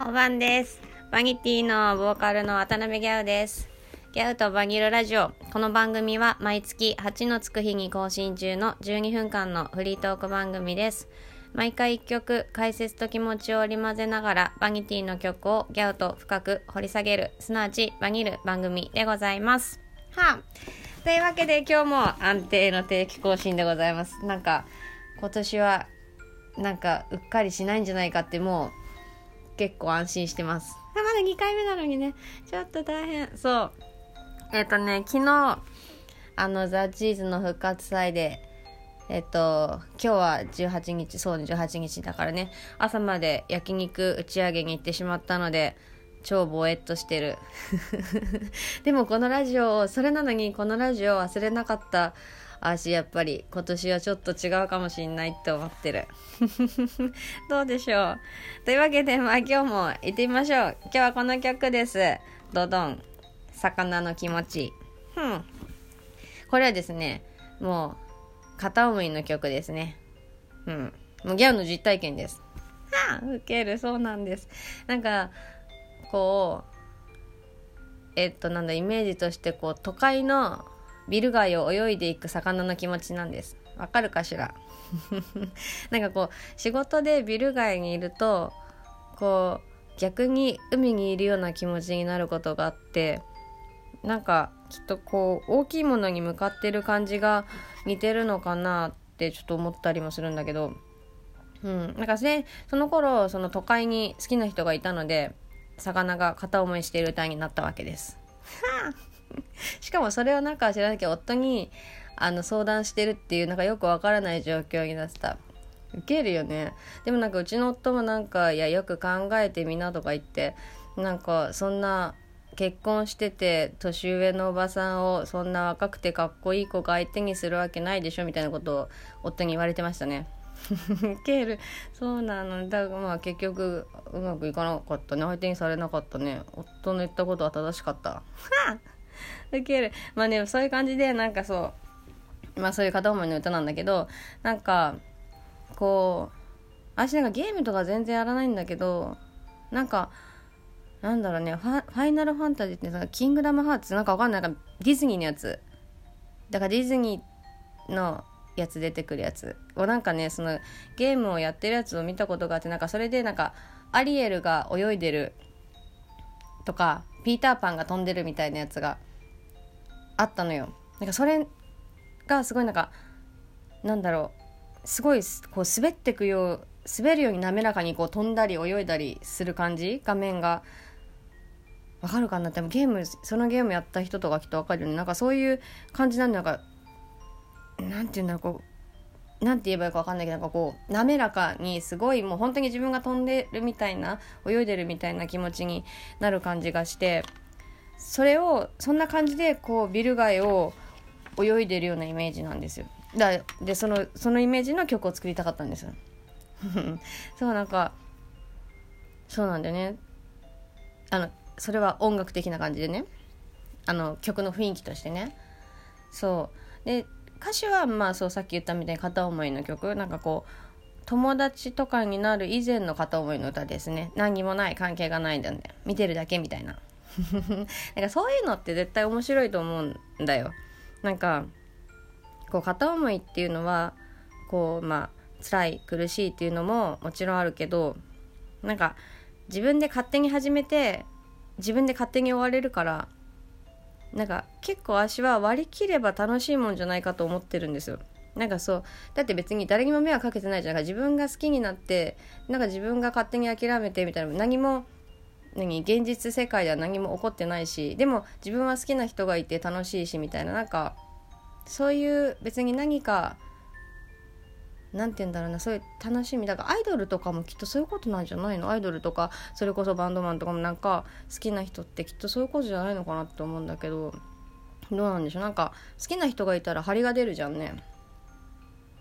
おばんです。バニティのボーカルの渡辺ギャウです。ギャウとバニルラジオ。この番組は毎月8のつく日に更新中の12分間のフリートーク番組です。毎回1曲、解説と気持ちを織り交ぜながらバニティの曲をギャウと深く掘り下げる、すなわちバニル番組でございます。はあ、というわけで今日も安定の定期更新でございます。なんか今年はなんかうっかりしないんじゃないかってもう結構安心してます。あまだ2回目なのにね、ちょっと大変。そう。えっ、とね、昨日、あの、ザ・チーズの復活祭で、えっ、と、今日は18日、そうね、18日だからね、朝まで焼肉打ち上げに行ってしまったので、超ぼえっとしてる。でもこのラジオを、それなのにこのラジオを忘れなかった私やっぱり今年はちょっと違うかもしんないって思ってる。どうでしょうというわけで、まあ今日も行ってみましょう。今日はこの曲です。ドドン。魚の気持ち。うん。これはですね、もう、片思いの曲ですね。うん。もうギャオの実体験です。はあ、ウケる、そうなんです。なんか、こう、えっと、なんだ、イメージとして、こう、都会のビル街を泳いでいく魚の気持ちなんです。わかるかしら？なんかこう仕事でビル街にいるとこう逆に海にいるような気持ちになることがあってなんかきっとこう大きいものに向かってる感じが似てるのかなってちょっと思ったりもするんだけどうんなんかねその頃その都会に好きな人がいたので魚が片思いしている歌になったわけです。しかもそれをなんか知らなきゃ夫にあの相談してるっていうなんかよくわからない状況になってた。ウケるよね。でもなんかうちの夫もなんか「いやよく考えてみな」とか言ってなんかそんな結婚してて年上のおばさんをそんな若くてかっこいい子が相手にするわけないでしょみたいなことを夫に言われてましたね。ウケる。そうなの。だからまあ結局うまくいかなかったね。相手にされなかったね。夫の言ったことは正しかった。ウケる。まあねそういう感じでなんかそうまあそういう片思いの歌なんだけどなんかこう私なんかゲームとか全然やらないんだけどなんかなんだろうねファファイナルファンタジーってさキングダムハーツなんかわかんない。なんかディズニーのやつ。だからディズニーのやつ出てくるやつ。をなんかねそのゲームをやってるやつを見たことがあってなんかそれでなんかアリエルが泳いでるとかピーターパンが飛んでるみたいなやつがあったのよ。なんかそれがすごいなんかなんだろう。すごいこう滑ってくよう滑るように滑らかにこう飛んだり泳いだりする感じ？画面が。わかるかな？でもゲームそのゲームやった人とかきっとわかるよね。なんかそういう感じなんだかなんていうんだろうこうなんて言えばいいかわかんないけどなんかこう滑らかにすごいもう本当に自分が飛んでるみたいな泳いでるみたいな気持ちになる感じがして。それをそんな感じでこうビル街を泳いでるようなイメージなんですよ。だでそのそのイメージの曲を作りたかったんです。そうなんかそうなんだよね。あのそれは音楽的な感じでね。あの曲の雰囲気としてね。そう。で歌詞はまあそうさっき言ったみたいに片思いの曲。なんかこう友達とかになる以前の片思いの歌ですね。何にもない関係がないんだよね。見てるだけみたいな。なんかそういうのって絶対面白いと思うんだよ。なんかこう片思いっていうのはこうまあ辛い苦しいっていうのももちろんあるけどなんか自分で勝手に始めて自分で勝手に終われるからなんか結構足は割り切れば楽しいもんじゃないかと思ってるんですよ。なんかそうだって別に誰にも迷惑かけてないじゃん。か自分が好きになってなんか自分が勝手に諦めてみたいな何も何現実世界では何も起こってないしでも自分は好きな人がいて楽しいしみたいななんかそういう別に何かなんて言うんだろうなそういう楽しみ。だからアイドルとかもきっとそういうことなんじゃないの？アイドルとかそれこそバンドマンとかもなんか好きな人ってきっとそういうことじゃないのかなって思うんだけどどうなんでしょう？なんか好きな人がいたら張りが出るじゃんね。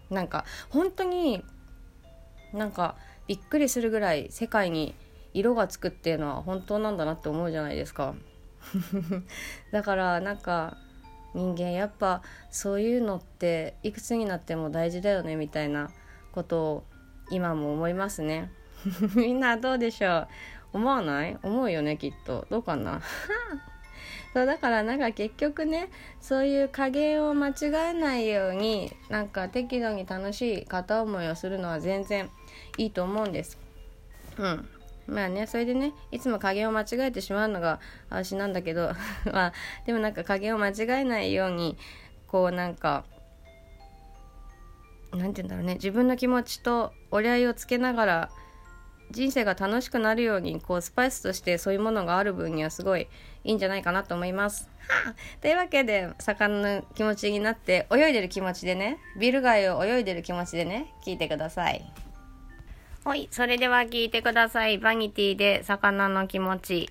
なんか本当になんかびっくりするぐらい世界に色がつくっていうのは本当なんだなって思うじゃないですか。だからなんか人間やっぱそういうのっていくつになっても大事だよねみたいなことを今も思いますね。みんなどうでしょう？思わない？思うよねきっと。どうかな？そうだからなんか結局ねそういう加減を間違えないようになんか適度に楽しい片思いをするのは全然いいと思うんです。うん。まあねそれでねいつも加減を間違えてしまうのが私なんだけど まあでもなんか加減を間違えないようにこうなんかなんて言うんだろうね自分の気持ちと折り合いをつけながら人生が楽しくなるようにこうスパイスとしてそういうものがある分にはすごいいいんじゃないかなと思います。というわけで魚の気持ちになって泳いでる気持ちでねビル街を泳いでる気持ちでね聞いてください。はい、それでは聞いてください。バニティで魚の気持ち。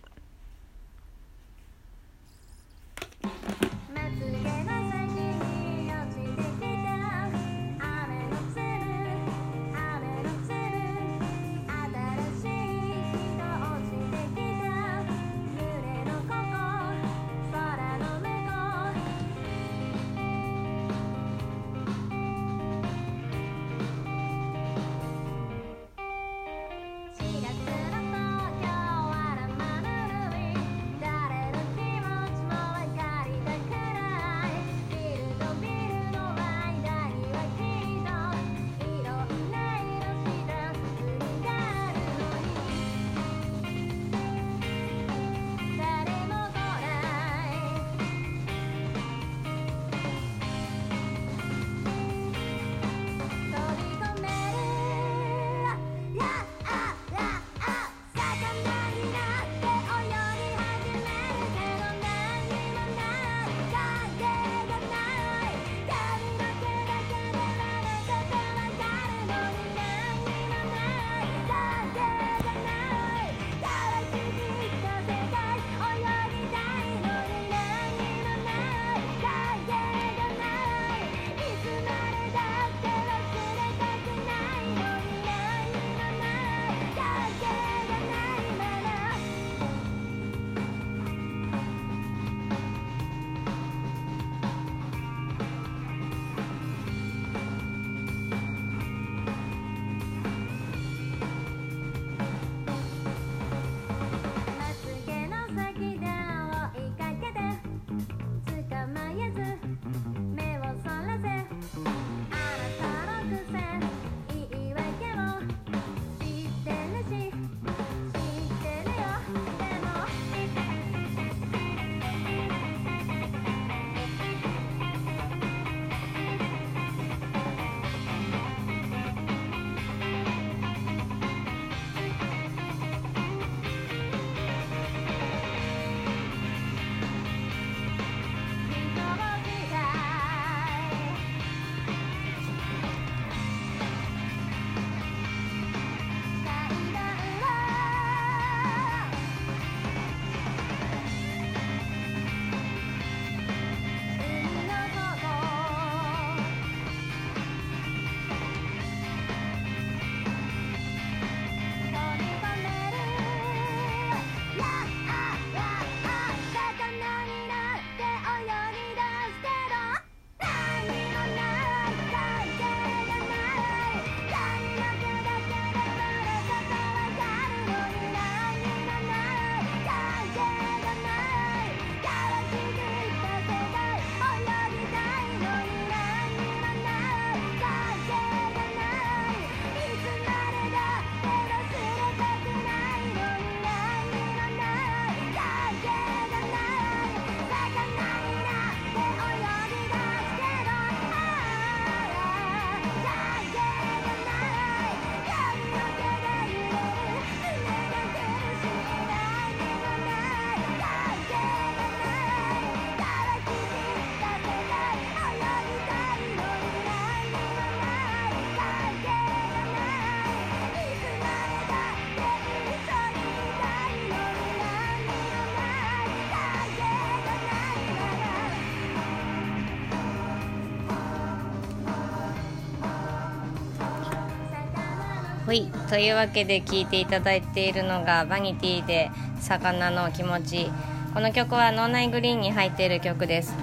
ほい。というわけで聴いていただいているのがバニティで「魚の気持ち」この曲は脳内グリーンに入っている曲です。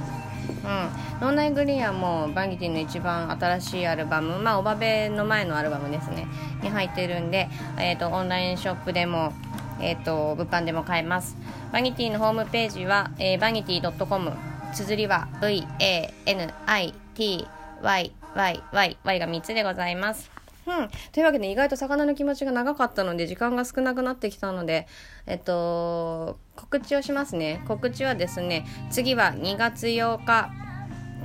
うん。脳内グリーンはもうバニティの一番新しいアルバム。まあおばべの前のアルバムですね。に入ってるんで、えーと、オンラインショップでもえっ、と物販でも買えます。バニティのホームページは、えー、バニティ .com 綴りは VANITYYY Y が3つでございます。うん。というわけで、意外と魚の気持ちが長かったので、時間が少なくなってきたので、えっと、告知をしますね。告知はですね、次は2月8日、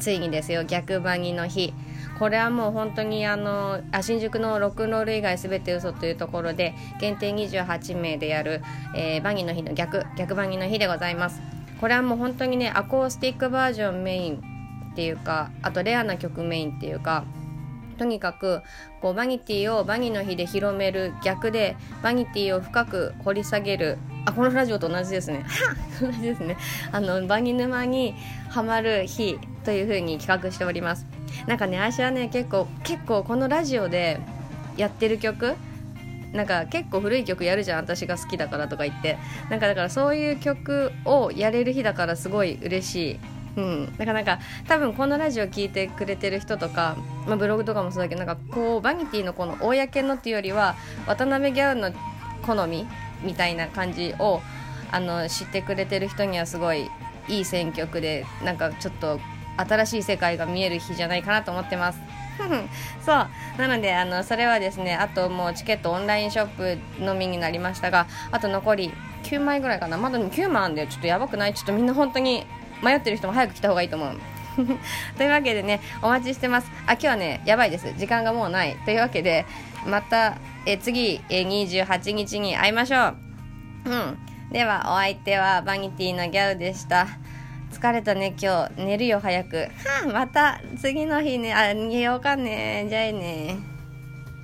ついにですよ、逆バニの日。これはもう本当にあのあ新宿のロックンロール以外すべて嘘というところで限定28名でやる、えー、バニーの日の逆逆バニーの日でございますこれはもう本当にねアコースティックバージョンメインっていうかあとレアな曲メインっていうかとにかくこうバニティをバニの日で広める逆でバニティを深く掘り下げる。あこのラジオと同じですね。同じですね。あのバニ沼にはまる日というふうに企画しております。なんかね私はね結構結構このラジオでやってる曲なんか結構古い曲やるじゃん私が好きだからとか言って。なんかだからそういう曲をやれる日だからすごい嬉しい。うん、なかなか多分このラジオ聞いてくれてる人とか、まあ、ブログとかもそうだけどなんかこうバニティのこの公のっていうよりは渡辺ギャウの好みみたいな感じをあの知ってくれてる人にはすごいいい選曲でなんかちょっと新しい世界が見える日じゃないかなと思ってます。そう。なのであのそれはですねあともうチケットオンラインショップのみになりましたがあと残り9枚ぐらいかな。まだ9万でちょっとやばくない？ちょっとみんな本当に迷ってる人も早く来た方がいいと思う。というわけでねお待ちしてます。あ今日はねやばいです。時間がもうない。というわけでまたえ次え28日に会いましょう。うん。ではお相手はバニティのギャウでした。疲れたね今日。寝るよ早く。はまた次の日ねあ寝ようかね。じゃあね。